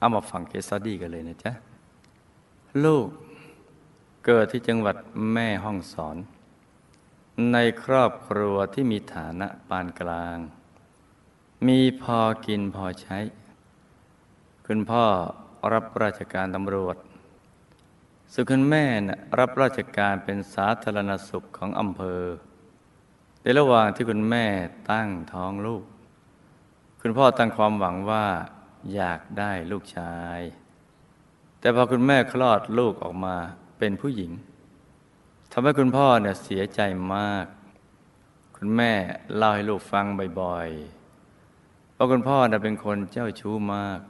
เอามาฟังเคสสดี้กันเลยนะจ๊ะ ลูกเกิดที่จังหวัดแม่ห้องสอน ในครอบครัวที่มีฐานะปานกลาง มีพอกินพอใช้ คุณพ่อรับราชการตำรวจส่วนคุณแม่นะรับราชการเป็นสาธารณสุขของอำเภอ ในระหว่างที่คุณแม่ตั้งท้องลูก คุณพ่อตั้งความหวังว่า อยากได้ลูกชาย แต่พอคุณแม่คลอดลูกออกมาเป็นผู้หญิงทำให้คุณพ่อเนี่ยเสียใจมาก คุณแม่เล่าให้ลูกฟังบ่อยๆว่าคุณพ่อเนี่ยเป็นคนเจ้าชู้มาก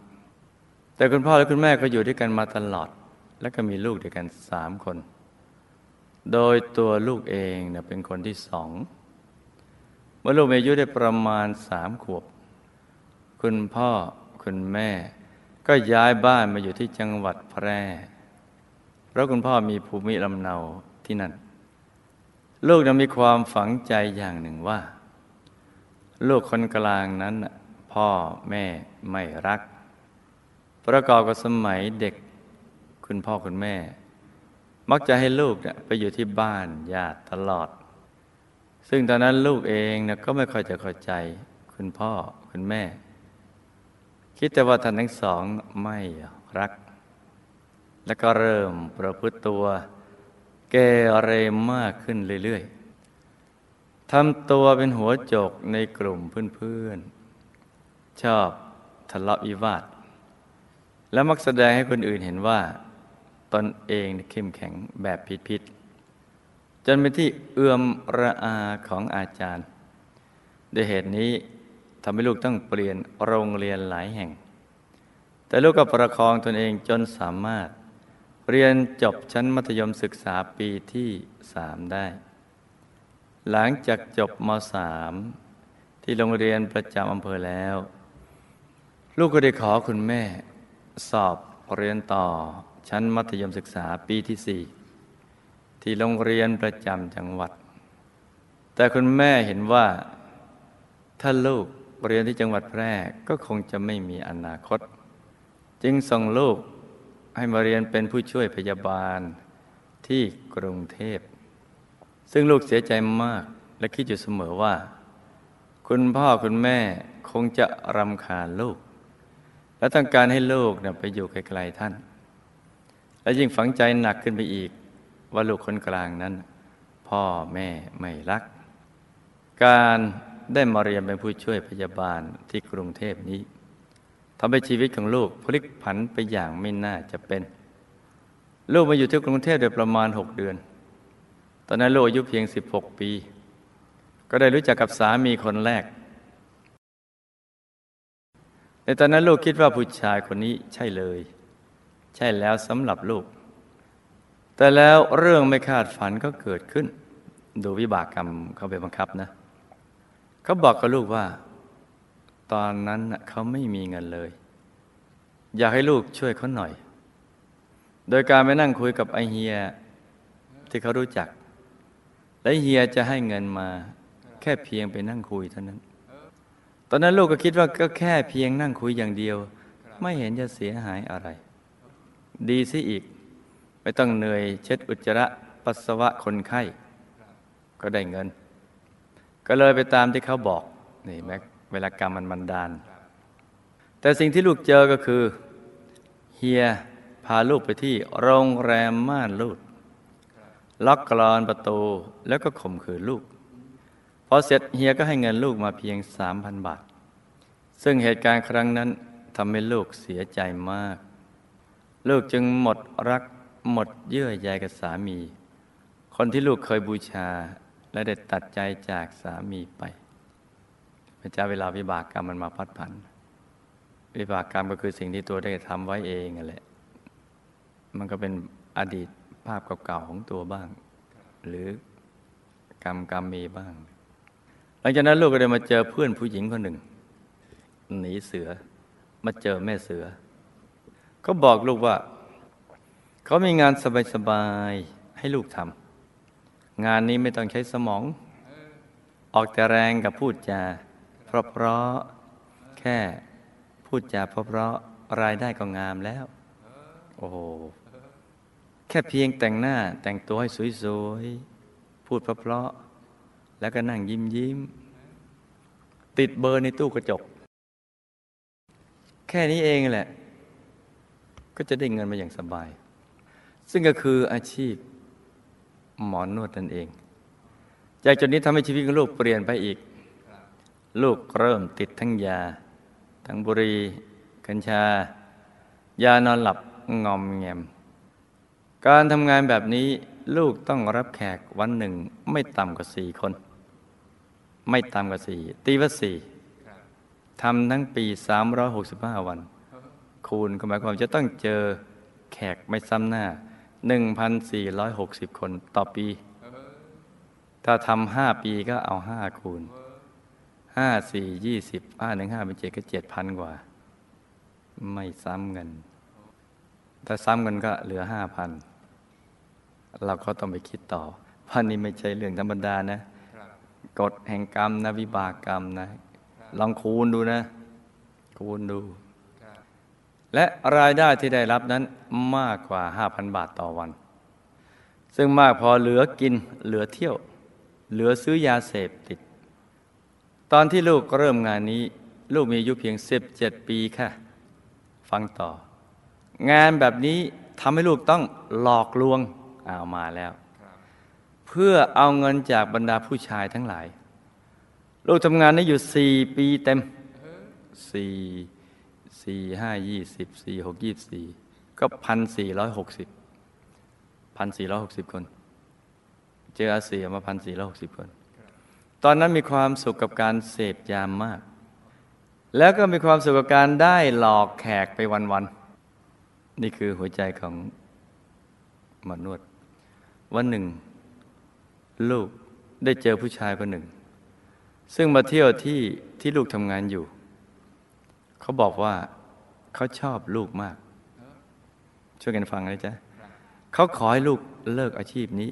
แต่คุณพ่อและคุณแม่ก็อยู่ด้วยกันมาตลอด และก็มีลูกด้วยกันสามคน โดยตัวลูกเองเนี่ยเป็นคนที่สองเมื่อลูกมีอายุได้ประมาณสามขวบ คุณพ่อ คุณแม่ ก็ย้ายบ้านมาอยู่ที่จังหวัดแพร่เพราะคุณพ่อมีภูมิลำเนาที่นั่น ลูกนั้นมีความฝังใจอย่างหนึ่งว่า ลูกคนกลางนั้น พ่อแม่ไม่รัก ประกอบกับสมัยเด็กคุณพ่อคุณแม่ มักจะให้ลูกไปอยู่ที่บ้านญาติตลอด ซึ่งตอนนั้นลูกเองนะก็ไม่ค่อยจะเข้าใจคุณพ่อคุณแม่ คิดแต่ว่าท่านทั้งสองไม่รัก แล้วก็เริ่มประพฤติตัวเกเรมากขึ้นเรื่อยๆทำตัวเป็นหัวโจกในกลุ่มเพื่อนๆ ชอบทะเลาะวิวาท และมักแสดงให้คนอื่นเห็นว่า ตนเองเข้มแข็งแบบผิดๆ จนเป็นที่เอื้อมระอาของอาจารย์ ด้วยเหตุนี้ ทำให้ลูกต้องเปลี่ยนโรงเรียนหลายแห่ง แต่ลูกก็ประคองตนเองจนสามารถ เรียนจบชั้นมัธยมศึกษาปีที่สามได้ หลังจากจบมสามที่โรงเรียนประจำอำเภอแล้ว ลูกก็ได้ขอคุณแม่ สอบเรียนต่อชั้นมัธยมศึกษาปีที่สี่ที่โรงเรียนประจำจังหวัด แต่คุณแม่เห็นว่าถ้าลูก เรียนที่จังหวัดแพร่ก็คงจะไม่มีอนาคต จึงส่งลูกให้มาเรียนเป็นผู้ช่วยพยาบาลที่กรุงเทพ ซึ่งลูกเสียใจมากและคิดอยู่เสมอว่า คุณพ่อคุณแม่คงจะรำคาญลูก และต้องการให้ลูกเนี่ยไปอยู่ไกลๆท่าน และยิ่งฝังใจหนักขึ้นไปอีก ว่าลูกคนกลางนั้น พ่อแม่ไม่รัก การ ได้มาเรียนเป็นผู้ช่วยพยาบาลที่กรุงเทพนี้ทำให้ชีวิตของลูกพลิกผันไปอย่างไม่น่าจะเป็น ลูกมาอยู่ที่กรุงเทพได้ประมาณหกเดือน ตอนนั้นลูกอายุเพียงสิบหกปี ก็ได้รู้จักกับสามีคนแรก ในตอนนั้นลูกคิดว่าผู้ชายคนนี้ใช่เลย ใช่แล้วสำหรับลูก แต่แล้วเรื่องไม่คาดฝันก็เกิดขึ้น ดูวิบากกรรมเขาไปบังคับนะเขาบอกกับลูกว่า ตอนนั้นเขาไม่มีเงินเลย อยากให้ลูกช่วยเขาหน่อย โดยการไปนั่งคุยกับไอเฮียที่เขารู้จัก และเฮียจะให้เงินมา แค่เพียงไปนั่งคุยเท่านั้น ตอนนั้นลูกก็คิดว่าก็แค่เพียงนั่งคุยอย่างเดียว ไม่เห็นจะเสียหายอะไร ดีสิอีก ไม่ต้องเหนื่อยเช็ดอุจจาระปัสสาวะคนไข้ ก็ได้เงิน ก็เลยไปตามที่เขาบอกนี่แม็กเวลากรรมมันมันดาน แต่สิ่งที่ลูกเจอก็คือเฮียพาลูกไปที่โรงแรมม่านลูดล็อกกรอนประตูแล้วก็ข่มขืนลูกพอเสร็จเฮียก็ให้เงินลูกมาเพียงสามพันบาท ซึ่งเหตุการณ์ครั้งนั้นทำให้ลูกเสียใจมาก ลูกจึงหมดรักหมดเยื่อใยกับสามี คนที่ลูกเคยบูชา และได้ตัดใจจากสามีไปพระเจ้าเวลาวิบากกรรมมันมาพัดผัน วิบากกรรมก็คือสิ่งที่ตัวได้ทำไว้เองนั่นแหละ มันก็เป็นอดีตภาพเก่าๆของตัวบ้าง หรือกรรมกรรมมีบ้าง หลังจากนั้นลูกก็ได้มาเจอเพื่อนผู้หญิงคนหนึ่ง หนีเสือ มาเจอแม่เสือเขาบอกลูกว่า เขามีงานสบายๆให้ลูกทำ งานนี้ไม่ต้องใช้สมอง ออกแต่แรงกับพูดจาเพราะเพราะแค่พูดจาเพราะเพราะรายได้ก็งามแล้ว โอ้โหแค่เพียงแต่งหน้าแต่งตัวให้สวยๆ พูดเพราะๆแล้วก็นั่งยิ้มยิ้ม ติดเบอร์ในตู้กระจก แค่นี้เองแหละ ก็จะได้เงินมาอย่างสบาย ซึ่งก็คืออาชีพ หมอนวดนั่นเอง จากจุดนี้ทำให้ชีวิตของลูกเปลี่ยนไปอีก ลูกเริ่มติดทั้งยา ทั้งบุหรี่กัญชา ยานอนหลับงอมแงม การทำงานแบบนี้ลูกต้องรับแขกวันหนึ่งไม่ต่ำกว่าสี่คน ไม่ต่ำกว่าสี่ตีว่าสี่ทำทั้งปี 365 วัน คูณก็หมายความจะต้องเจอแขกไม่ซ้ำหน้า 1,460 คนต่อปี ถ้าทำห้าปีก็เอาห้าคูณห้าสี่ยี่สิบห้าหนึ่งห้าเป็นเจ็ดก็เจ็ดพันกว่า ไม่ซ้ำกัน ถ้าซ้ำกันก็เหลือห้าพันเราก็ต้องไปคิดต่อเพรานี่ไม่ใช่เรื่องธรรมดานะ กฎแห่งกรรมนะวิบากกรรมนะ ลองคูณดูนะ คูณดู และรายได้ที่ได้รับนั้นมากกว่า 5,000 บาทต่อวัน ซึ่งมากพอเหลือกินเหลือเที่ยว เหลือซื้อยาเสพติด ตอนที่ลูกเริ่มงานนี้ ลูกมีอายุเพียง 17 ปีค่ะ ฟังต่อ งานแบบนี้ทำให้ลูกต้องหลอกลวงเอามาแล้ว เพื่อเอาเงินจากบรรดาผู้ชายทั้งหลาย ลูกทำงานนี้อยู่สี่ปีเต็มสี่ สี่ห้ายี่สิบสี่หกยี่สี่ก็พันสี่ร้อยหกสิบพันสี่ร้อยหกสิบคน เจออาเซียมาพันสี่ร้อยหกสิบคน ตอนนั้นมีความสุขกับการเสพยามมาก แล้วก็มีความสุขกับการได้หลอกแขกไปวันๆ นี่คือหัวใจของหมอนวด วันหนึ่ง ลูกได้เจอผู้ชายคนหนึ่ง ซึ่งมาเที่ยวที่ที่ลูกทำงานอยู่ เขาบอกว่าเขาชอบลูกมาก ช่วยกันฟังนะจ๊ะเขาขอให้ลูกเลิกอาชีพนี้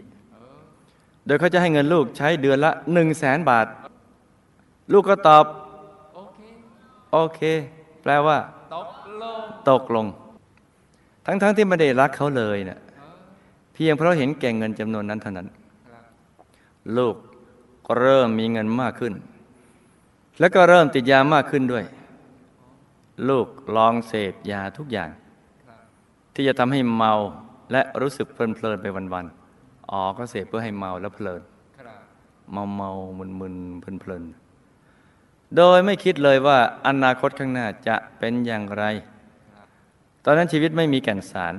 โดยเขาจะให้เงินลูกใช้เดือนละหนึ่งแสนบาท ลูกก็ตอบ โอเค แปลว่า ตกลงตกลงทั้งๆทที่ไม่ได้รักเขาเลยเนะ่ะเพียงเพราะเห็นแก่เงินจำนวนนั้นเท่านั้น ลูกก็เริ่มมีเงินมากขึ้น แล้วก็เริ่มติดยามากขึ้นด้วย ลูกลองเสพยาทุกอย่าง ที่จะทำให้เมาและรู้สึกเพลินๆไปวันๆอ๋อก็เสพเพื่อให้เมาแล้วเพลินเมาเมามึนมึนเพลินเพลินโดยไม่คิดเลยว่าอนาคตข้างหน้าจะเป็นอย่างไร ตอนนั้นชีวิตไม่มีแก่นสาร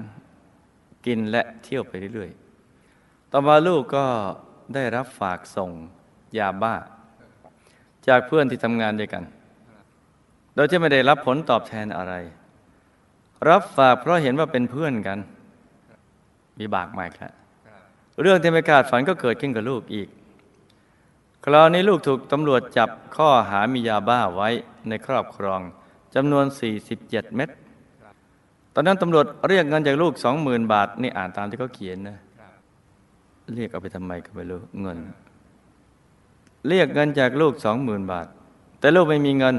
กินและเที่ยวไปเรื่อยๆ ต่อมาลูกก็ได้รับฝากส่งยาบ้า จากเพื่อนที่ทำงานด้วยกัน โดยที่ไม่ได้รับผลตอบแทนอะไร รับฝากเพราะเห็นว่าเป็นเพื่อนกัน มีบากใหม่ครับเรื่องที่ไม่คาดฝันก็เกิดขึ้นกับลูกอีก คราวนี้ลูกถูกตำรวจจับข้อหามียาบ้าไว้ในครอบครองจำนวน 47 เม็ดตอนนั้นตำรวจเรียกเงินจากลูก 20,000 บาท นี่อ่านตามที่เขาเขียนนะเรียกเอาไปทำไมก็ไม่รู้เงิน เรียกเงินจากลูก 20,000 บาท แต่ลูกไม่มีเงิน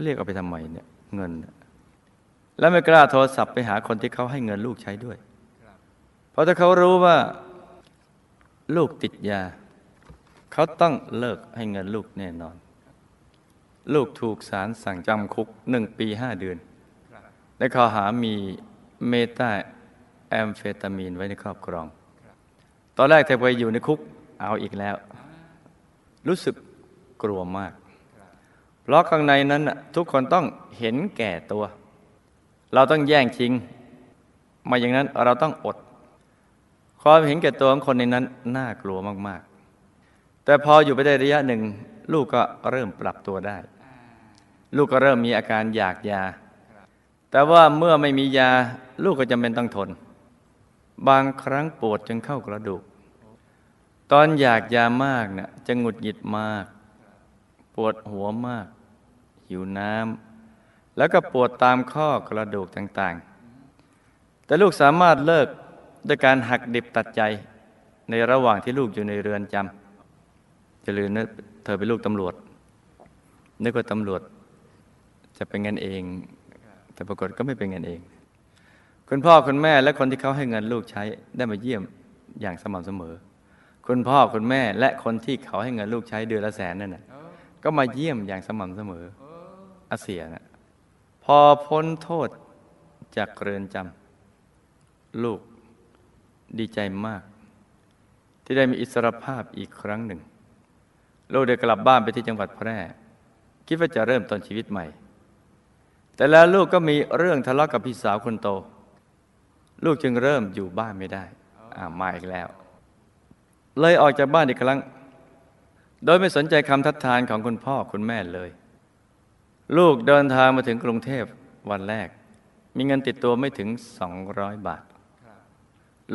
เขาเรียกเอาไปทำไมเนี่ยเงิน แล้วไม่กล้าโทรศัพท์ไปหาคนที่เขาให้เงินลูกใช้ด้วย เพราะถ้าเขารู้ว่าลูกติดยา เขาต้องเลิกให้เงินลูกแน่นอน ลูกถูกศาลสั่งจำคุกหนึ่งปีห้าเดือน และข้อหามีเมตาแอมเฟตามีนไว้ในครอบครอง ตอนแรกเธอไปอยู่ในคุกเอาอีกแล้ว รู้สึกกลัวมาก เพราะข้างในนั้นทุกคนต้องเห็นแก่ตัว เราต้องแย่งชิงไมาอย่างนั้นเราต้องอด ความเห็นแก่ตัวของคนในนั้นน่ากลัวมาก ๆ แต่พออยู่ไปได้ระยะหนึ่ง ลูกก็เริ่มปรับตัวได้ ลูกก็เริ่มมีอาการอยากยา แต่ว่าเมื่อไม่มียาลูกก็จำเป็นต้องทน บางครั้งปวดจนเข้ากระดูก ตอนอยากยามากนะ่ะจะหงุดหงิดมาก ปวดหัวมาก หิวน้ำแล้วก็ปวดตามข้อกระดูกต่างๆ แต่ลูกสามารถเลิกด้วยการหักดิบตัดใจในระหว่างที่ลูกอยู่ในเรือนจำจะลืมนะเธอเป็นลูกตำรวจ นึกว่าตำรวจ จะเป็นเงินเอง แต่ปรากฏก็ไม่เป็นเงินเอง คุณพ่อคุณแม่และคนที่เขาให้เงินลูกใช้ได้มาเยี่ยมอย่างสม่ำเสมอ คุณพ่อคุณแม่และคนที่เขาให้เงินลูกใช้เดือนละแสนนั่นนะ ก็มาเยี่ยมอย่างสม่ำเสมออออาเสียนะพอพ้นโทษจากเรือนจำลูกดีใจมาก ที่ได้มีอิสรภาพอีกครั้งหนึ่ง ลูกได้กลับบ้านไปที่จังหวัดแพร่ คิดว่าจะเริ่มต้นชีวิตใหม่ แต่แล้วลูกก็มีเรื่องทะเลาะกับพี่สาวคนโต ลูกจึงเริ่มอยู่บ้านไม่ได้ อ่ามาอีกแล้ว เลยออกจากบ้านอีกครั้ง โดยไม่สนใจคำทัดทานของคุณพ่อคุณแม่เลย ลูกเดินทางมาถึงกรุงเทพวันแรก มีเงินติดตัวไม่ถึง 200 บาท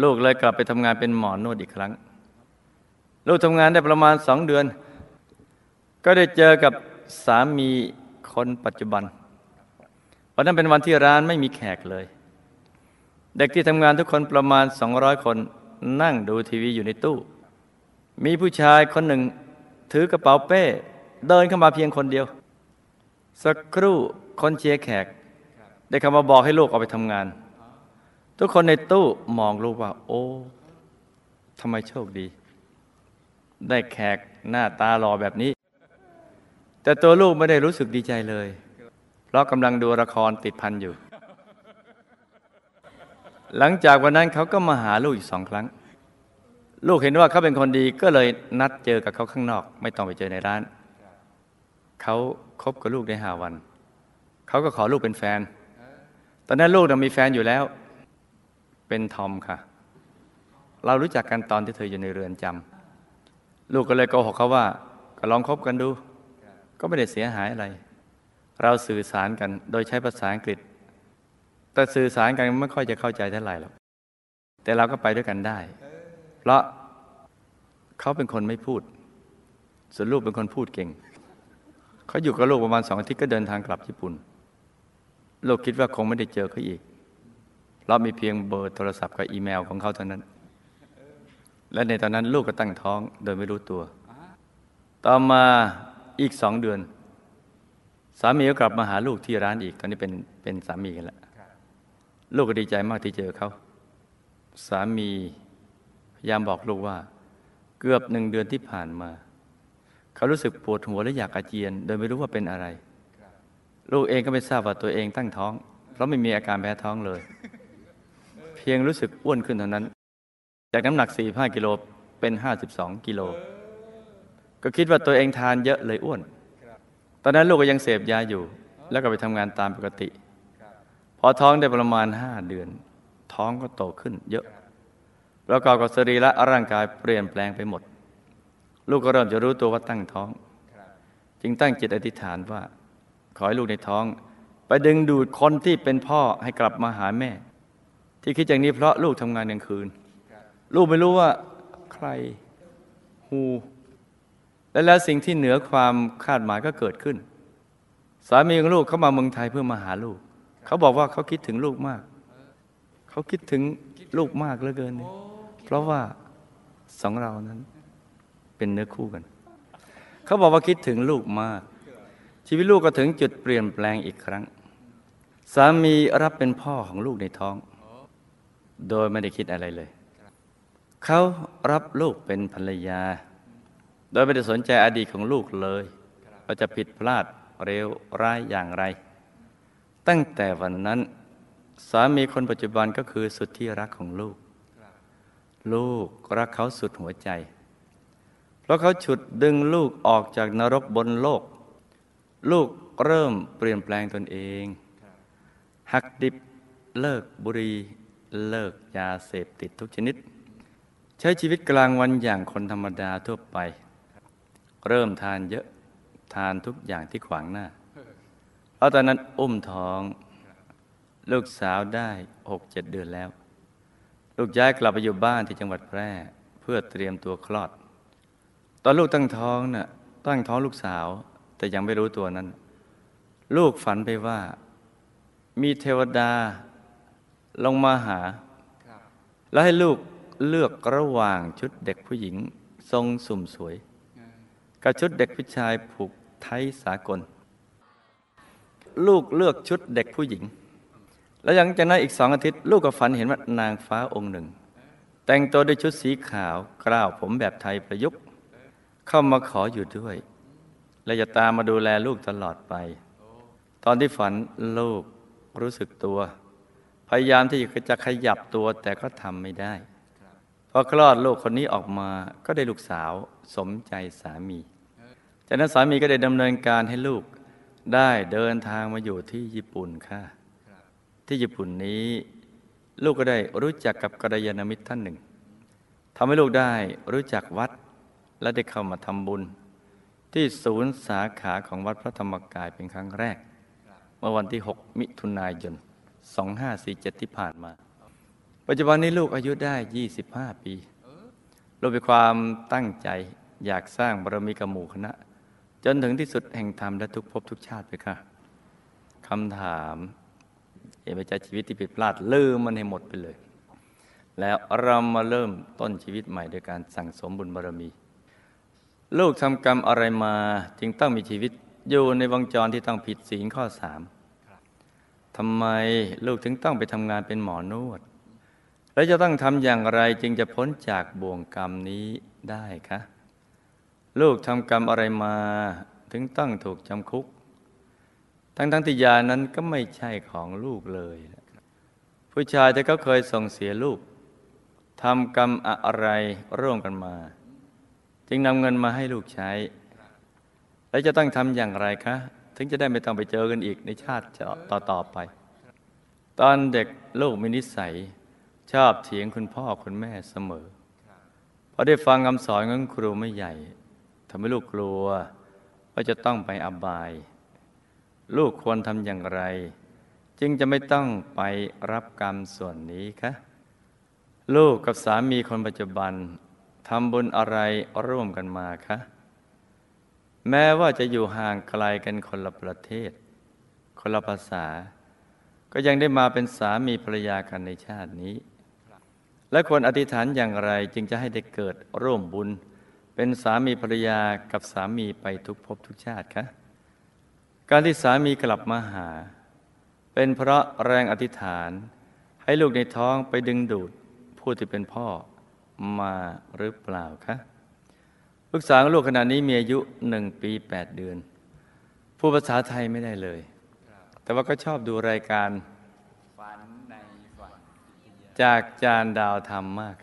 ลูกเลยกลับไปทำงานเป็นหมอนวดอีกครั้ง ลูกทำงานได้ประมาณสองเดือน ก็ได้เจอกับสามีคนปัจจุบัน วันนั้นเป็นวันที่ร้านไม่มีแขกเลย เด็กที่ทำงานทุกคนประมาณ 200 คนนั่งดูทีวีอยู่ในตู้ มีผู้ชายคนหนึ่ง ถือกระเป๋าเป้ เดินเข้ามาเพียงคนเดียว สักครู่คนเชียร์แขก ได้เข้ามาบอกให้ลูกออกไปทำงาน ทุกคนในตู้มองลูกว่า โอ้ทำไมโชคดี ได้แขกหน้าตาหล่อแบบนี้ แต่ตัวลูกไม่ได้รู้สึกดีใจเลย เพราะกำลังดูละครติดพันอยู่ หลังจากวันนั้นเขาก็มาหาลูกอีกสองครั้ง ลูกเห็นว่าเขาเป็นคนดีก็เลยนัดเจอกับเขาข้างนอก ไม่ต้องไปเจอในร้าน เขาคบกับลูกได้ห้าวัน เขาก็ขอลูกเป็นแฟน ตอนนั้นลูกมีแฟนอยู่แล้ว เป็นทอมค่ะ เรารู้จักกันตอนที่เธออยู่ในเรือนจำลูกก็เลยโกหกเขาว่า ก็ลองคบกันดู ก็ไม่ได้เสียหายอะไร เราสื่อสารกันโดยใช้ภาษาอังกฤษ แต่สื่อสารกันไม่ค่อยจะเข้าใจเท่าไหร่หรอกแต่เราก็ไปด้วยกันได้ เพราะเขาเป็นคนไม่พูด ส่วนลูกเป็นคนพูดเก่ง เขาอยู่กับลูกประมาณสองอาทิตย์ก็เดินทางกลับญี่ปุ่น ลูกคิดว่าคงไม่ได้เจอเขาอีก เรามีเพียงเบอร์โทรศัพท์กับอีเมลของเขาเท่านั้น และในตอนนั้นลูกก็ตั้งท้องโดยไม่รู้ตัว ต่อมาอีกสองเดือน สามีก็กลับมาหาลูกที่ร้านอีก ตอนนี้เป็นเป็นสามีกันแล้ว ลูกก็ดีใจมากที่เจอเขา สามี ยามบอกลูกว่า เกือบหนึ่งเดือนที่ผ่านมา เขารู้สึกปวดหัวและอยากอาเจียน โดยไม่รู้ว่าเป็นอะไร ลูกเองก็ไม่ทราบว่าตัวเองตั้งท้อง เพราะไม่มีอาการแพ้ท้องเลย เพียงรู้สึกอ้วนขึ้นเท่านั้น จากน้ำหนัก 45 กิโลเป็น 52 กิโล ก็คิดว่าตัวเองทานเยอะเลยอ้วน ตอนนั้นลูกก็ยังเสพยาอยู่ แล้วก็ไปทำงานตามปกติ พอท้องได้ประมาณ 5 เดือน ท้องก็โตขึ้นเยอะ ประกอบกับสรีระร่างกายเปลี่ยนแปลงไปหมด ลูกก็เริ่มจะรู้ตัวว่าตั้งท้อง จึงตั้งจิตอธิษฐานว่า ขอให้ลูกในท้อง ไปดึงดูดคนที่เป็นพ่อให้กลับมาหาแม่ ที่คิดอย่างนี้เพราะลูกทำงานกลางคืน ลูกไม่รู้ว่าใครฮูและแล้วสิ่งที่เหนือความคาดหมายก็เกิดขึ้น สามีของลูกเขามาเมืองไทยเพื่อมาหาลูก เขาบอกว่าเขาคิดถึงลูกมาก เขาคิดถึงลูกมากเหลือเกินเนี่ย เพราะว่าสองเรานั้น เป็นเนื้อคู่กัน เขาบอกว่าคิดถึงลูกมาก ชีวิตลูกก็ถึงจุดเปลี่ยนแปลงอีกครั้ง สามีรับเป็นพ่อของลูกในท้อง โดยไม่ได้คิดอะไรเลย เขารับลูกเป็นภรรยา โดยไม่ได้สนใจอดีตของลูกเลยว่าจะผิดพลาดเร็วร้ายอย่างไร ตั้งแต่วันนั้น สามีคนปัจจุบันก็คือสุดที่รักของลูก ลูกรักเขาสุดหัวใจ เพราะเขาฉุดดึงลูกออกจากนรกบนโลก ลูกเริ่มเปลี่ยนแปลงตนเอง หักดิบเลิกบุหรีเลิกยาเสพติดทุกชนิด ใช้ชีวิตกลางวันอย่างคนธรรมดาทั่วไป เริ่มทานเยอะทานทุกอย่างที่ขวางหน้าเพราตอนนั้นอุ้มท้อง ลูกสาวได้หกเจ็ดเดือนแล้ว ลูกย้ายกลับไปอยู่บ้านที่จังหวัดแพร่ เพื่อเตรียมตัวคลอด ตอนลูกตั้งท้องน่ะตั้งท้องลูกสาว แต่ยังไม่รู้ตัวนั้น ลูกฝันไปว่า มีเทวดาลงมาหา แล้วให้ลูกเลือกระหว่างชุดเด็กผู้หญิงทรงสุ่มสวย กับชุดเด็กผู้ชายผูกไทยสากล ลูกเลือกชุดเด็กผู้หญิง แล้วหลังจากนั้นอีกสองอาทิตย์ลูกก็ฝันเห็นว่านางฟ้าองค์หนึ่ง แต่งตัวด้วยชุดสีขาวกล้าวผมแบบไทยประยุกต์ เข้ามาขออยู่ด้วย และจะตามมาดูแลลูกตลอดไป ตอนที่ฝันลูกรู้สึกตัว พยายามที่จะขยับตัวแต่ก็ทำไม่ได้พอคลอดลูกคนนี้ออกมาก็ได้ลูกสาวสมใจสามีจากนั้นสามีก็ได้ดำเนินการให้ลูกได้เดินทางมาอยู่ที่ญี่ปุ่นค่ะ ที่ญี่ปุ่นนี้ ลูกก็ได้รู้จักกับกัลยาณมิตรท่านหนึ่งทำให้ลูกได้รู้จักวัดและได้เข้ามาทำบุญ ที่ศูนย์สาขาของวัดพระธรรมกายเป็นครั้งแรก เมื่อวันที่ 6 มิถุนายน 2547 ที่ผ่านมา ปัจจุบันนี้ลูกอายุได้ 25 ปี ลูกมีความตั้งใจอยากสร้างบารมีกับหมู่คณะ จนถึงที่สุดแห่งธรรมและทุกภพทุกชาติไปค่ะคำถาม เอไปจากชีวิตที่ผิดพลาดลืมมันให้หมดไปเลย แล้วเรามาเริ่มต้นชีวิตใหม่โดยการสั่งสมบุญบารมี ลูกทำกรรมอะไรมาจึงต้องมีชีวิตอยู่ในวงจรที่ต้องผิดศีลข้อสามทำไมลูกถึงต้องไปทำงานเป็นหมอนวด และจะต้องทำอย่างไรจึงจะพ้นจากบ่วงกรรมนี้ได้คะ ลูกทำกรรมอะไรมา ถึงต้องถูกจำคุก ทั้งทั้งที่ยานั้นก็ไม่ใช่ของลูกเลย ผู้ชายที่เขาเคยส่งเสียลูกทำกรรมอะไรร่วมกันมา จึงนำเงินมาให้ลูกใช้ แล้วจะต้องทำอย่างไรคะ ถึงจะได้ไม่ต้องไปเจอกันอีกในชาติต่อต่อไป ตอนเด็กลูกมีนิสัย ชอบเถียงคุณพ่อคุณแม่เสมอพอได้ฟังคำสอนของครูไม่ใหญ่ทำให้ลูกกลัวว่าจะต้องไปอบาย ลูกควรทำอย่างไร จึงจะไม่ต้องไปรับกรรมส่วนนี้คะลูกกับสามีคนปัจจุบันทำบุญอะไรร่วมกันมาคะ แม้ว่าจะอยู่ห่างไกลกันคนละประเทศ คนละภาษา ก็ยังได้มาเป็นสามีภรรยากันในชาตินี้ และควรอธิษฐานอย่างไรจึงจะให้ได้เกิดร่วมบุญ เป็นสามีภรรยากับสามีไปทุกภพทุกชาติคะ การที่สามีกลับมาหา เป็นเพราะแรงอธิษฐาน ให้ลูกในท้องไปดึงดูดผู้ที่เป็นพ่อมาหรือเปล่าคะลูกสาวลูกขณะนี้มีอายุหนึ่งปีแปดเดือนผู้ภาษาไทยไม่ได้เลย แต่ว่าก็ชอบดูรายการจากจานดาวธรรมมาก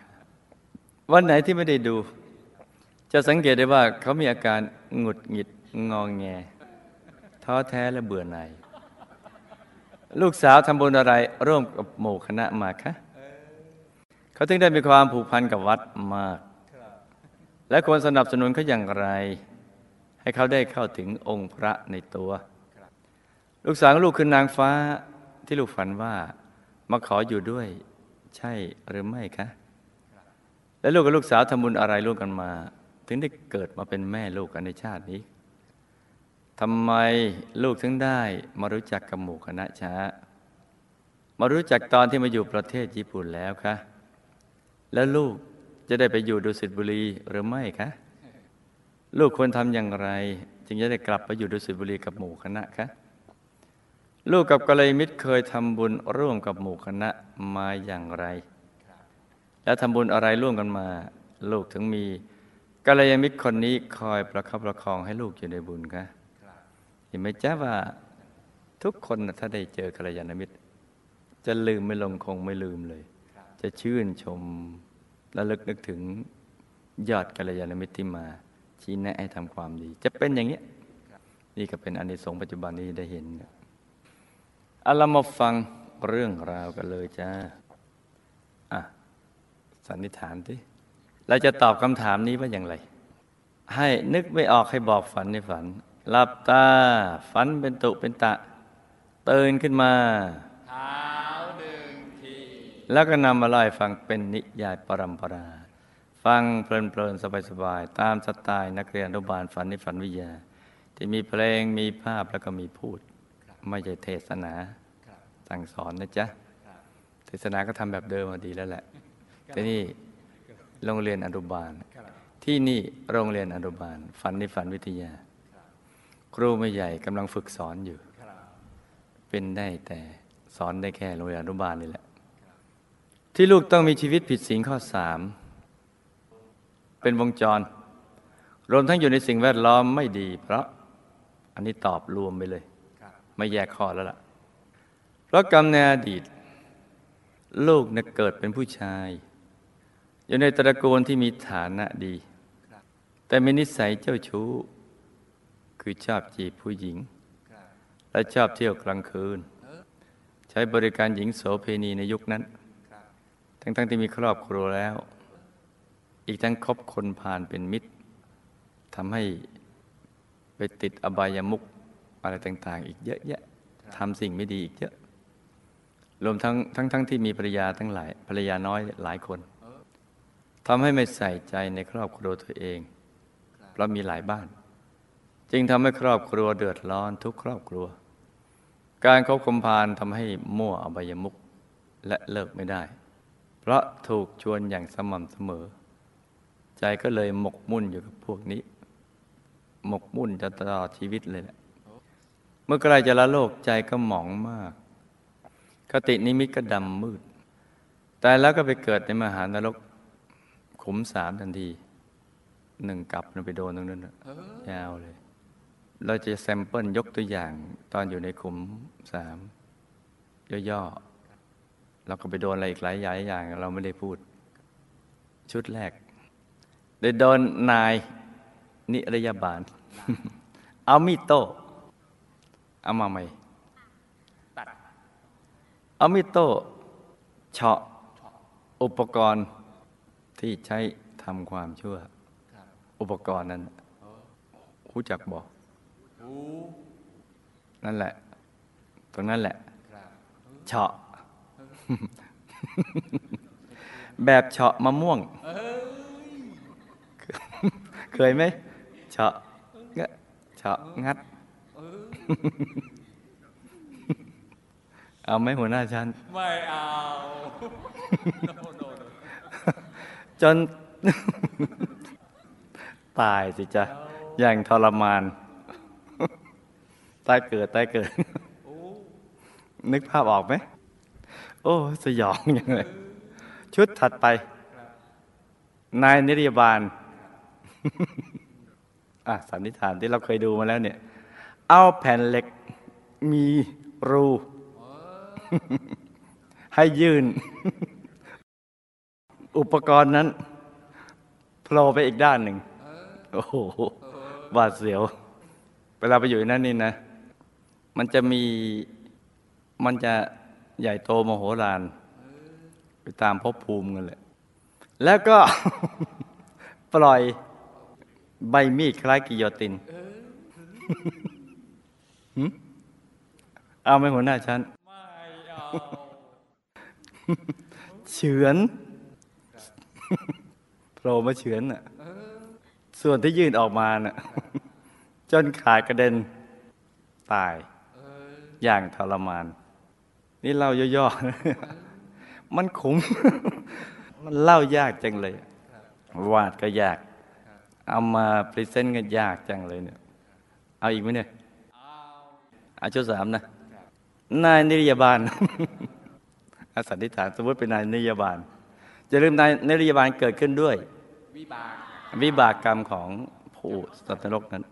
วันไหนที่ไม่ได้ดู จะสังเกตได้ว่าเขามีอาการหงุดหงิดงองแง ท้อแท้และเบื่อหน่ายลูกสาวทำบุญอะไรร่วมกับหมู่คณะมาคะเขาถึงได้มีความผูกพันกับวัดมาก และควรสนับสนุนเขาอย่างไร ให้เขาได้เข้าถึงองค์พระในตัว ลูกสาวลูกคือนางฟ้าที่ลูกฝันว่ามาขออยู่ด้วย ใช่หรือไม่คะ และลูกกับลูกสาวทำบุญอะไรร่วมกันมา ถึงได้เกิดมาเป็นแม่ลูกกันในชาตินี้ ทำไมลูกถึงได้มารู้จักกับหมู่คณะช้า มารู้จักตอนที่มาอยู่ประเทศญี่ปุ่นแล้วคะ แล้วลูกจะได้ไปอยู่ดุสิตบุรีหรือไม่คะ ลูกควรทำอย่างไร จึงจะได้กลับไปอยู่ดุสิตบุรีกับหมู่คณะคะลูกกับกัลยาณมิตรเคยทำบุญร่วมกับหมู่คณะมาอย่างไร แล้วทำบุญอะไรร่วมกันมา ลูกถึงมีกัลยาณมิตรคนนี้คอยประคับประคองให้ลูกอยู่ในบุญคะ เห็นไหมจ๊ะว่าทุกคนถ้าได้เจอกัลยาณมิตร จะลืมไม่ลงคงไม่ลืมเลย จะชื่นชมและลึกนึกถึงยอดกัลยาณมิตรที่มาชี้แนะให้ทำความดี จะเป็นอย่างนี้นี่ก็เป็นอานิสงส์ปัจจุบันนี้ได้เห็นเอาเรามาฟังเรื่องราวกันเลยจ้าอะสันนิษฐานที่เราจะตอบคำถามนี้ว่าอย่างไร ให้นึกไม่ออกให้บอกฝันในฝัน หลับตาฝันเป็นตุเป็นตะ ตื่นขึ้นมาเท้าหนึ่งทีแล้วก็นำมาล่าให้ฟังเป็นนิยายปรัมปรา ฟังเพลินๆสบายๆตามสไตล์นักเรียนอนุบาลฝันในฝันวิทยา ที่มีเพลงมีภาพแล้วก็มีพูด ไม่ใช่เทศนา สั่งสอนนะจ๊ะ เทศนาก็ทำแบบเดิมมาดีแล้วแหละแต่นี่โรงเรียนอนุบาล ที่นี่โรงเรียนอนุบาล ฝันในฝันวิทยา ครูไม่ใหญ่กำลังฝึกสอนอยู่ เป็นได้แต่สอนได้แค่โรงเรียนอนุบาลนี่แหละ ที่ลูกต้องมีชีวิตผิดศีลข้อสามเป็นวงจร รวมทั้งอยู่ในสิ่งแวดล้อมไม่ดี เพราะอันนี้ตอบรวมไปเลย ไม่แยกข้อแล้วล่ะ เพราะกรรมในอดีต ลูกเนี่ยเกิดเป็นผู้ชาย อยู่ในตระกูลที่มีฐานะดี แต่มีนิสัยเจ้าชู้ คือชอบจีบผู้หญิง และชอบเที่ยวกลางคืน ใช้บริการหญิงโสเพณีในยุคนั้น ทั้งๆที่มีครอบครัวแล้ว อีกทั้งคบคนผ่านเป็นมิตรทำให้ไปติดอบายามุกอะไรต่าง ๆ อีกเยอะแยะทำสิ่งไม่ดีอีกเยอะ รวมทั้งทั้งทั้งที่มีภรรยาทั้งหลายภรรยาน้อยหลายคนทำให้ไม่ใส่ใจในครอบครัวตัวเอง เพราะมีหลายบ้าน จึงทำให้ครอบครัวเดือดร้อนทุกครอบครัว การคบคมพานทำให้มั่วอบายมุกและเลิกไม่ได้ เพราะถูกชวนอย่างสม่ำเสมอ ใจก็เลยหมกมุ่นอยู่กับพวกนี้ หมกมุ่นจะตลอดชีวิตเลยแหละเมื่อใกล้จะละโลกใจก็หมองมาก คตินิมิตก็ดำมืด แต่แล้วก็ไปเกิดในมหานรกขุมสามทันทีหนึ่งกลับมันไปโดนตรงนั้นยาวเลย เราจะแซมเปิลยกตัวอย่างตอนอยู่ในขุมสามย่อๆเราก็ไปโดนอะไรอีกหลายอย่าง เราไม่ได้พูด ชุดแรก ได้โดนนายนิรยาบาลเอามีดโตเอามาใหม่ตัดเอามีดโตเฉาะอุปกรณ์ที่ใช้ทำความชั่ว อุปกรณ์นั้นรู้จักบอก นั่นแหละ ตรงนั้นแหละครับเฉาะ แบบเฉาะมะม่วง เคยไหมเฉาะงะเฉาะงัด เอาไหมหัวหน้าชั้นไม่เอาโนโนโนจน ตายสิจ๊ะ อย่างทรมาน ตายเกิดตายเกิดโอ้นึกภาพออกไหม โอ้ สยองอย่างเลยชุดถัดไป นายนิรยาบาลอะสันนิษฐานที่เราเคยดูมาแล้วเนี่ย เอาแผ่นเหล็กมีรู ให้ยื่น อุปกรณ์นั้นโผล่ไปอีกด้านหนึ่ง โอ้โหบาดเสียว เวลาไปอยู่ในนั้นนี่นะ มันจะมีมันจะใหญ่โตมโหฬารไปตามภพภูมิกันแหละแล้วก็ปล่อยใบมีดคล้ายกิโยตินเอาไหมหัวหน้าฉันเฉือนโผล่มาเฉือนน่ะส่วนที่ยื่นออกมาน่ะ จนขากระเด็นตาย อย่างทรมาน นี่เล่าย่อๆมันขมมันเล่ายากจังเลย วาดก็ยาก เอามา present กันยากจังเลยเนี่ย เอาอีกไหมเนี่ยเอาเอาชุดสามนะ นายนิรยาบาลอาสันนิษฐานสมมติเป็นนายนิรยาบาลจะลืมนายนิรยาบาลเกิดขึ้นด้วย วิบากวิบากกรรมของผู้สัตว์นรกนั้น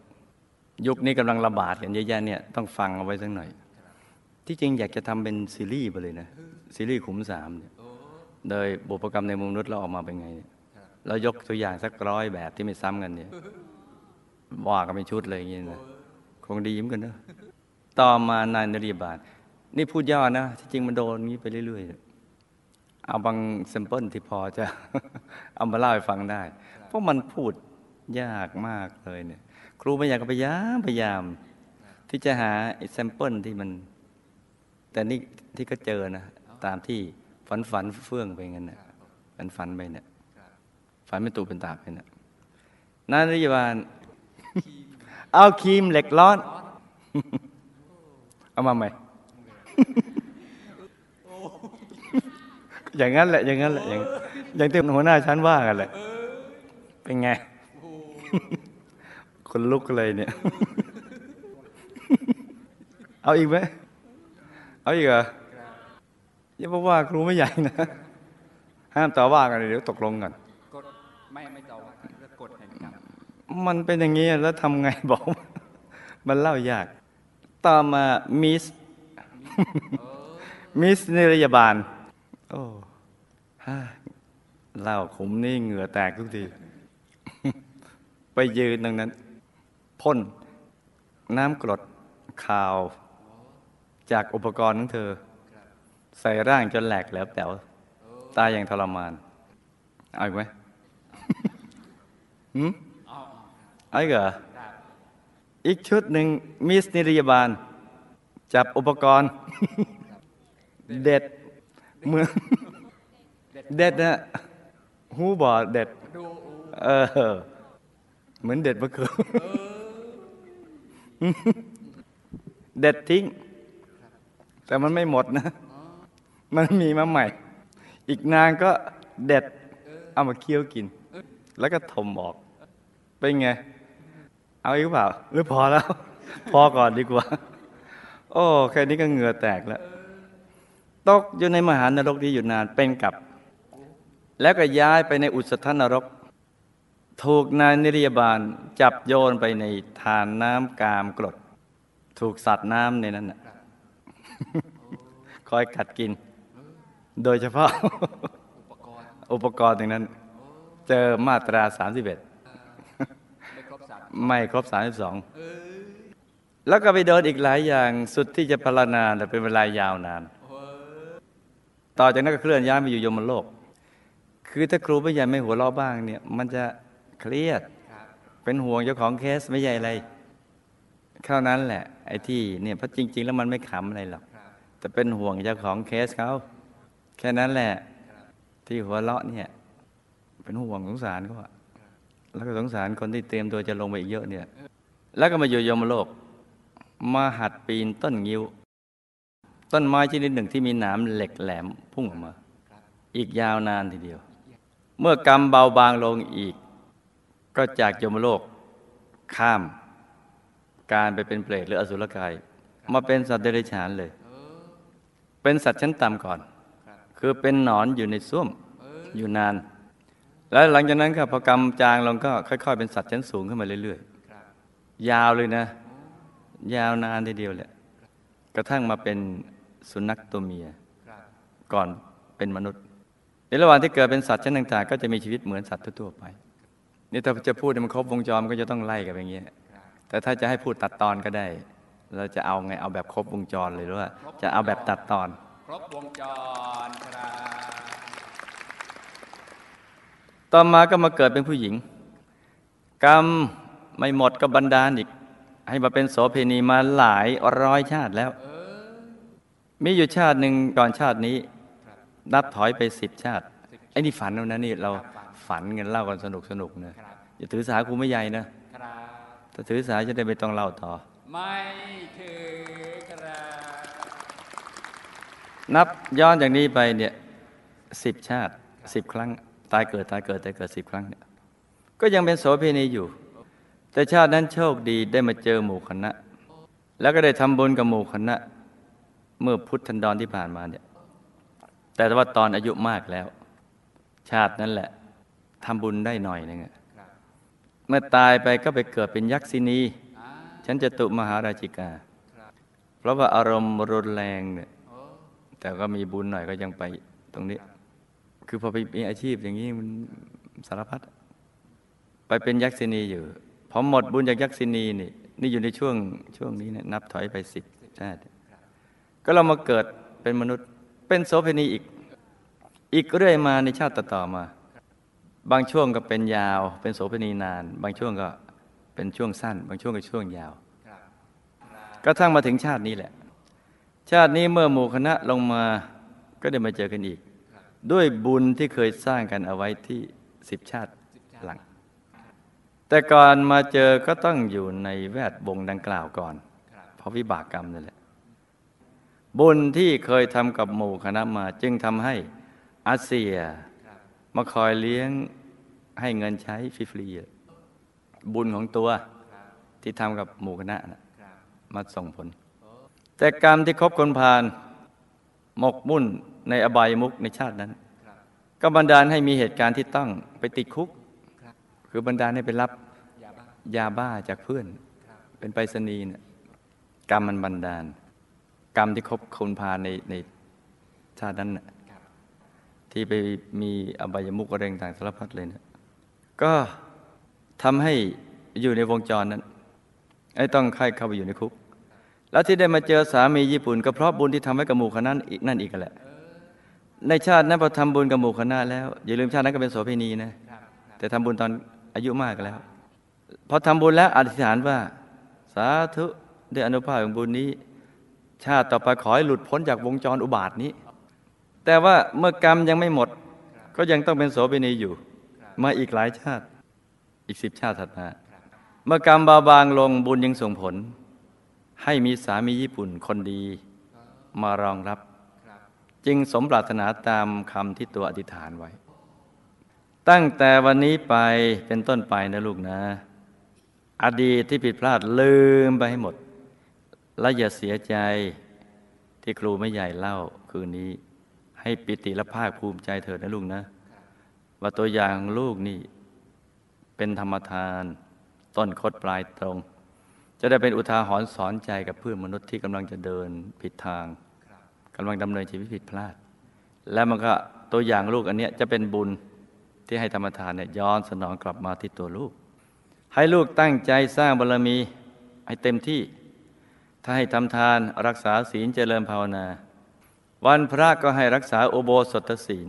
ยุคนี้กำลังระบาดกันเยอะแยะเนี่ยต้องฟังเอาไว้สักหน่อย ที่จริงอยากจะทำเป็นซีรีส์ไปเลยนะ ซีรีส์ขุมสามเนี่ยโดยบุพกรรมในเมืองมนุษย์เราออกมาเป็นไงเนี่ยเรายกตัวอย่างสักร้อยแบบที่ไม่ซ้ำกันเนี่ยว่ากันเป็นชุดเลยอย่างนี้นะคงดีเหมือนกันนะต่อมานายนิรยบาลนี่พูดย่อนะที่จริงมันโดนอย่างงี้ไปเรื่อยๆเอาบาง sample ที่พอจะเอามาเล่าให้ฟังได้ เพราะมันพูดยากมากเลยเนี่ย ครูไม่อยากพยายามพยายาม ที่จะหาไอ้ sample ที่มัน แต่นี่ที่ก็เจอนะ ตามที่ฝันฝันเฟื่องไปงั้นนะฝันฝันไปเนี่ยฝันเป็นตุเป็นตะไปเนี่ยนายนิรยบาลเอาคีมเหล็กร้อน เอามาใหม่อย่างนั้นแหละ อย่างนั้นแหละ อย่างอย่างที่หัวหน้าชั้นว่ากันแหละเป็นไง คนลุกเลยเนี่ย เอาอีกไหม เอาอีกเหรอครับอย่าบอกว่าครูไม่ใหญ่นะ ห้ามต่อว่ากันเลยเดี๋ยวตกลงกันกฎไม่ไม่ต่อว่าเรื่องกฎแห่งกรรมมันเป็นอย่างนี้แล้วทำไงบอก มันเล่ายาก ต่อมามิสมิสนิรยาบาล โอ้ฮ่าเล่าขมนี่เหงื่อแตกทุกที ไปยืนตรงนั้น พ่น น้ำกรดข่าว จากอุปกรณ์ของเธอ ใส่ร่างจนแหลกแล้วแป๋วตายอย่างทรมานเอาอีกไหมหืมอ๋อเอาอีกเหรอได้อีกชุดหนึ่งมิสนิรยาบาล จับอุปกรณ์ เด็ดเมืองเด็ดนะหูบอดเด็ดดูเออ เหมือนเด็ดมะเขือเด็ดทิ้ง แต่มันไม่หมดนะ มันมีมาใหม่ อีกนางก็เด็ด เอามาเคี้ยวกิน แล้วก็ถมออก เป็นไง เอาอีกเปล่าหรือพอแล้ว พอก่อนดีกว่า โอ้แค่นี้ก็เหงื่อแตกแล้ว ตกอยู่ในมหานรกนี้อยู่นานเป็นกับ แล้วก็ย้ายไปในอุสธนรก ถูกนายนิรยาบาลจับโยนไปในทานน้ำกามกรด ถูกสัตว์น้ำในนั้นน่ะ คอยกัดกิน โดยเฉพาะ อุปกรณ์อุปกรณ์ตรงนั้น เจอมาตรา 31ไม่ครบสามไม่ครบ 32 แล้วก็ไปโดนอีกหลายอย่างสุดที่จะพรรณนาแต่เป็นเวลายาวนาน ต่อจากนั้นก็เคลื่อนย้ายมาอยู่ยมโลก คือถ้าครูไม่ใหญ่ไม่หัวเราะบ้างเนี่ย มันจะเครียดครับเป็นห่วงเจ้าของเคสไม่ใหญ่อะไรเท่านั้นแหละไอ้ที่เนี่ยเพราะจริง ๆ แล้วมันไม่ขำอะไรหรอกครับ แต่เป็นห่วงเจ้าของเคสเขาแค่นั้นแหละ ที่หัวเราะเนี่ย เป็นห่วงสงสารเขาอะแล้วก็สงสารคนที่เตรียมตัวจะลงไปอีกเยอะเนี่ย แล้วก็มาอยู่ยมโลก มาหัดปีนต้นงิ้ว ต้นไม้ชนิดหนึ่งที่มีหนามเหล็กแหลมพุ่งออกมา อีกยาวนานทีเดียว เมื่อกรรมเบาบางลงอีก ก็จากยมโลกข้าม การไปเป็นเปรตหรืออสุรกาย มาเป็นสัตว์เดรัจฉานเลย เป็นสัตว์ชั้นต่ำก่อนค,คือเป็นหนอนอยู่ในส้วมอยู่นาน แล้วหลังจากนั้นก็พอกรรมจางลงก็ค่อย ๆ เป็นสัตว์ชั้นสูงขึ้นมาเรื่อยๆ ยาวเลยนะ ยาวนานทีเดียวแหละ กระทั่งมาเป็นสุนัขตัวเมีย ก่อนเป็นมนุษย์ ในระหว่างที่เกิดเป็นสัตว์ชั้นต่างๆ ก็จะมีชีวิตเหมือนสัตว์ทั่วๆไป นี่ถ้าจะพูดมันครบวงจรก็จะต้องไล่กันไปอย่างเงี้ย แต่ถ้าจะให้พูดตัดตอนก็ได้ เราจะเอาไงเอาแบบครบวงจรเลยหรือว่าจะเอาแบบตัดตอน ครบวงจรครับต่อมาก็มาเกิดเป็นผู้หญิง กรรมไม่หมดก็บันดาลอีก ให้มาเป็นโสเพณีมาหลายร้อยชาติแล้ว มีอยู่ชาติหนึ่งก่อนชาตินี้ครับนับถอยไปสิบชาติไอ้นี่ฝันเอานะนี่เราครับฝันฝันกันเล่ากันสนุกสนุกๆนะครับอย่าถือสาครูไม่ใหญ่นะครับถ้าถือสาจะได้ไม่ต้องเล่าต่อ ไม่ถือครับนับย้อนจากนี้ไปเนี่ยสิบชาติสิบครั้ง ตายเกิดตายเกิดตายเกิดสิบครั้งเนี่ยก็ยังเป็นโสเพณีอยู่ แต่ชาตินั้นโชคดีได้มาเจอหมู่คณะ แล้วก็ได้ทำบุญกับหมู่คณะ เมื่อพุทธันดรที่ผ่านมาเนี่ยแต่ว่าตอนอายุมากแล้ว ชาตินั้นแหละทำบุญได้หน่อยนึงอะครับเมื่อตายไปก็ไปเกิดเป็นยักษินีอ่า ฉันจะตุมหาราชิกา เพราะว่าอารมณ์รุนแรงเนี่ยแต่ก็มีบุญหน่อยก็ยังไปตรงนี้ คือพอไปมีอาชีพอย่างนี้มันสารพัดไปเป็นยักษินีอยู่พอหมดบุญจากยักษินีนี่นี่อยู่ในช่วงช่วงนี้เนี่ยนับถอยไปสิบชาติก็เรามาเกิดเป็นมนุษย์ เป็นโสเภณีอีก อีกเรื่อยมาในชาติต่อๆมา บางช่วงก็เป็นยาว เป็นโสเภณีนาน บางช่วงก็ เป็นช่วงสั้น บางช่วงก็ช่วงยาวครับกระทั่งมาถึงชาตินี้แหละ ชาตินี้เมื่อหมู่คณะลงมาก็ได้มาเจอกันอีก ด้วยบุญที่เคยสร้างกันเอาไว้ที่สิบชาติหลัง แต่ก่อนมาเจอก็ต้องอยู่ในแวดวงดังกล่าวก่อนครับเพราะวิบากกรรมนั่นแหละ บุญที่เคยทำกับหมู่คณะมาจึงทำให้อาเซียครับมาคอยเลี้ยงให้เงินใช้ฟรีๆอะ บุญของตัวครับที่ทำกับหมู่คณะนะครับมาส่งผล แต่กรรมที่คบคนพาลหมกมุ่นในอบายมุกในชาตินั้น ก็บันดาลให้มีเหตุการณ์ที่ต้องไปติดคุก คือบันดาลให้ไปรับยาบ้าจากเพื่อน เป็นไปรษณีย์เนี่ยกรรมมันบันดาล กรรมที่คบคนพาในในชาตินั้นน่ะที่ไปมีอบายมุกอะไรต่างๆสารพัดเลยเนี่ยก็ ทำให้อยู่ในวงจรนั้นไอ้ต้องค่ายเข้าไปอยู่ในคุก แล้วที่ได้มาเจอสามีญี่ปุ่น ก็เพราะบุญที่ทำให้กับหมู่คณะอีกนั่นอีกแหละในชาตินั้นพอทำบุญกับหมู่คณะแล้ว อย่าลืมชาตินั้นก็เป็นโสเภณีนะแต่ทำบุญตอนอายุมากแล้วพอทำบุญแล้วอธิษฐานว่า สาธุด้วยอนุภาพของบุญนี้ ชาติต่อไปขอให้หลุดพ้นจากวงจรอุบาทนี้ แต่ว่าเมื่อกรรมยังไม่หมด ก็ยังต้องเป็นโสเภณีอยู่ มาอีกหลายชาติ อีกสิบชาติถัดมา เมื่อกรรมเบาบางลงบุญยังส่งผล ให้มีสามีญี่ปุ่นคนดีมารองรับ จึงสมปรารถนาตามคำที่ตัวอธิษฐานไว้ ตั้งแต่วันนี้ไปเป็นต้นไปนะลูกนะ อดีตที่ผิดพลาดลืมไปให้หมด และอย่าเสียใจที่ครูไม่ใหญ่เล่าคืนนี้ ให้ปิติและภาคภูมิใจเถิดนะลูกนะ ว่าตัวอย่างของลูกนี่ เป็นธรรมทาน ต้นคดปลายตรง จะได้เป็นอุทาหรณ์สอนใจกับเพื่อนมนุษย์ที่กำลังจะเดินผิดทางกำลังดำเนินชีวิตผิดพลาด แล้วมันก็ตัวอย่างลูกอันเนี้ยจะเป็นบุญที่ให้ธรรมทานเนี่ยย้อนสนองกลับมาที่ตัวลูก ให้ลูกตั้งใจสร้างบารมีให้เต็มที่ ถ้าให้ทำทานรักษาศีลเจริญภาวนา วันพระก็ให้รักษาโอโบสถศีล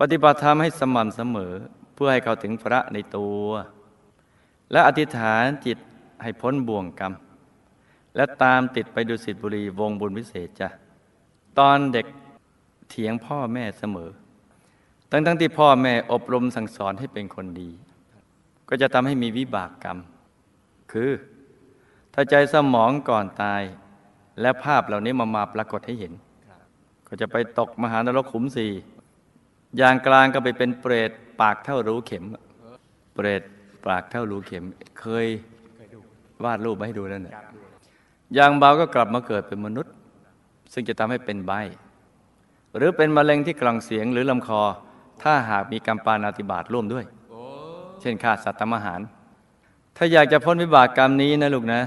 ปฏิบัติธรรมให้สม่ำเสมอ พื่อให้เข้าถึงพระในตัว และอธิษฐานจิตให้พ้นบ่วงกรรม และตามติดไปดูสิทธิบุรีวงบุญวิเศษจ้ะตอนเด็กเถียงพ่อแม่เสมอ ทั้งทั้งที่พ่อแม่อบรมสั่งสอนให้เป็นคนดี ก็จะทำให้มีวิบากกรรม คือถ้าใจสมองก่อนตาย และภาพเหล่านี้มามาปรากฏให้เห็น ก็จะไปตกมหานรกขุมสี่อย่างกลางก็ไปเป็นเปรต ปากเท่ารูเข็ม เปรตปากเท่ารูเข็ม เคยวาดรูปมาให้ดูนั่นแหละอย่างเบาก็กลับมาเกิดเป็นมนุษย์ ซึ่งจะทำให้เป็นใบ หรือเป็นมะเร็งที่กล่องเสียงหรือลำคอ ถ้าหากมีกรรมปานาติบาตร่วมด้วย เช่นฆ่าสัตว์ทำอาหาร ถ้าอยากจะพ้นวิบากกรรมนี้นะลูกนะ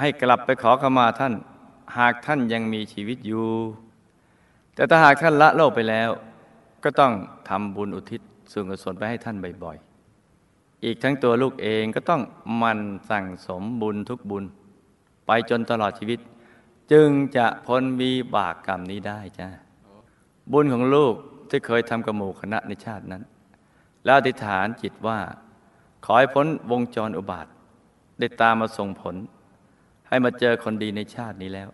ให้กลับไปขอขมาท่าน หากท่านยังมีชีวิตอยู่ แต่ถ้าหากท่านละโลกไปแล้ว ก็ต้องทำบุญอุทิศส่วนกุศลไปให้ท่านบ่อยๆ อีกทั้งตัวลูกเองก็ต้องมันสั่งสมบุญทุกบุญ ไปจนตลอดชีวิต จึงจะพ้นวิบากกรรมนี้ได้จ้าบุญของลูกที่เคยทำกับหมู่คณะในชาตินั้น แล้วอธิษฐานจิตว่า ขอให้พ้นวงจรอุบาท ได้ตามมาส่งผล ให้มาเจอคนดีในชาตินี้แล้ว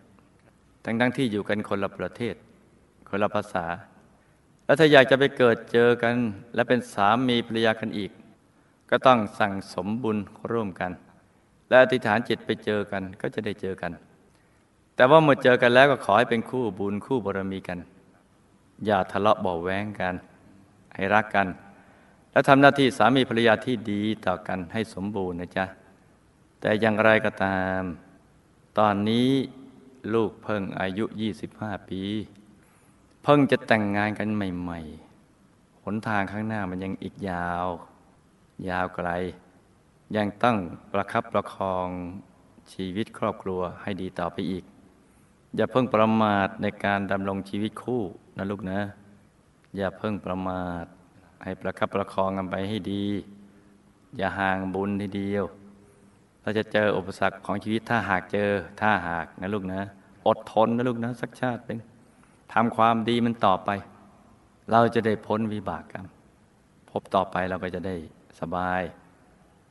ทั้งทั้งที่อยู่กันคนละประเทศ คนละภาษา แล้วถ้าอยากจะไปเกิดเจอกัน และเป็นสามีภรรยากันอีก ก็ต้องสั่งสมบุญร่วมกัน และอธิษฐานจิตไปเจอกันก็จะได้เจอกัน แต่ว่าเมื่อเจอกันแล้วก็ขอให้เป็นคู่บุญคู่บารมีกัน อย่าทะเลาะเบาแว้งกัน ให้รักกัน และทำหน้าที่สามีภรรยาที่ดีต่อกันให้สมบูรณ์นะจ๊ะแต่อย่างไรก็ตาม ตอนนี้ลูกเพิ่งอายุ 25 ปี เพิ่งจะแต่งงานกันใหม่ ๆ หนทางข้างหน้ามันยังอีกยาว ยาวไกล ยังต้องประคับประคองชีวิตครอบครัวให้ดีต่อไปอีก อย่าเพิ่งประมาทในการดำรงชีวิตคู่นะลูกนะ อย่าเพิ่งประมาท ให้ประคับประคองกันไปให้ดี อย่าห่างบุญทีเดียว เราจะเจออุปสรรคของชีวิตถ้าหากเจอถ้าหากนะลูกนะ อดทนนะลูกนะ สักชาติหนึ่ง ทำความดีมันต่อไป เราจะได้พ้นวิบากกรรมพบต่อไปเราก็จะได้สบาย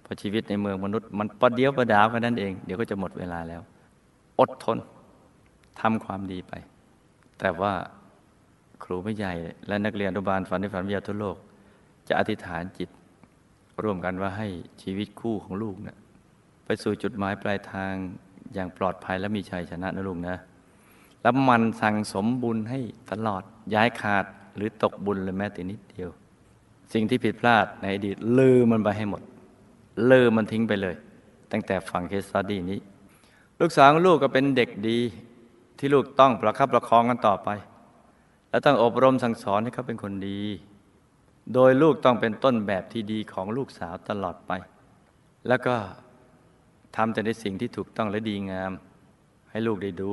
เพราะชีวิตในเมืองมนุษย์ มันประเดียวประดาวกันนั่นเอง เดี๋ยวก็จะหมดเวลาแล้ว อดทนทำความดีไป แต่ว่าครูไม่ใหญ่และนักเรียนอนุบาลฝันในฝันวิทยาทั่วโลก จะอธิษฐานจิต ร่วมกันว่าให้ชีวิตคู่ของลูกเนะี่ยไปสู่จุดหมายปลายทางอย่างปลอดภัยและมีชัยชนะนะลูกนะ แล้วมันสั่งสมบุญให้ตลอดย้ายขาดหรือตกบุญเลยแม้แต่นิดเดียว สิ่งที่ผิดพลาดในอดีตลืมมันไปให้หมด ลืมมันทิ้งไปเลย ตั้งแต่ฟังเคสสตดี้นี้ ลูกสาวลูกก็เป็นเด็กดีที่ลูกต้องประคับประคองกันต่อไป และต้องอบรมสั่งสอนให้เขาเป็นคนดี โดยลูกต้องเป็นต้นแบบที่ดีของลูกสาวตลอดไป แล้วก็ทำแต่ในสิ่งที่ถูกต้องและดีงาม ให้ลูกได้ดู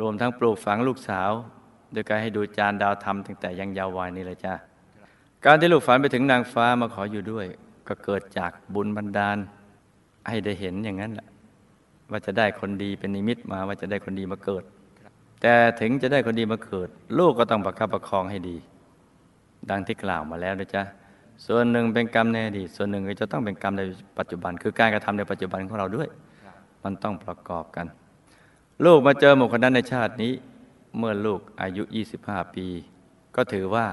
รวมทั้งปลูกฝังลูกสาว โดยการให้ดูจานดาวธรรมตั้งแต่ยังยาววัยนี่เลยจ้าการที่ลูกฝันไปถึงนางฟ้ามาขออยู่ด้วย ก็เกิดจากบุญบันดาล ให้ได้เห็นอย่างนั้นแหละว่าจะได้คนดีเป็นนิมิตมาว่าจะได้คนดีมาเกิด แต่ถึงจะได้คนดีมาเกิด ลูกก็ต้องประคับประคองให้ดี ดังที่กล่าวมาแล้วนะจ๊ะส่วนหนึ่งเป็นกรรมในอดีตส่วนหนึ่งก็จะต้องเป็นกรรมในปัจจุบัน คือการกระทำในปัจจุบันของเราด้วย มันต้องประกอบกัน ลูกมาเจอหมู่คนนั้นในชาตินี้ เมื่อลูกอายุ 25 ปี ก็ถือว่า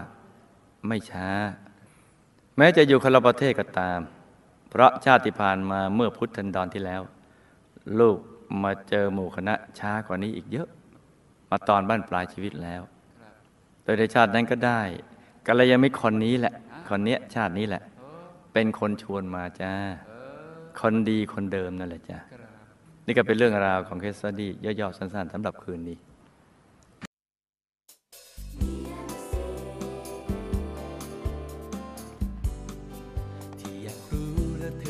ไม่ช้า แม้จะอยู่คนละประเทศก็ตาม เพราะชาติผ่านมาเมื่อพุทธันดรที่แล้ว ลูกมาเจอหมู่คณะช้ากว่านี้อีกเยอะ มาตอนบ้านปลายชีวิตแล้ว โดยในชาตินั้นก็ได้กัลยาณมิตรคนนี้แหละ คนเนี้ยชาตินี้แหละ เป็นคนชวนมาจ้า คนดีคนเดิมนั่นแหละจ้า นี่ก็เป็นเรื่องราวของเคสตี้ย่อๆสั้นๆสำหรับคืนนี้ที่อยากรู้แล้วเ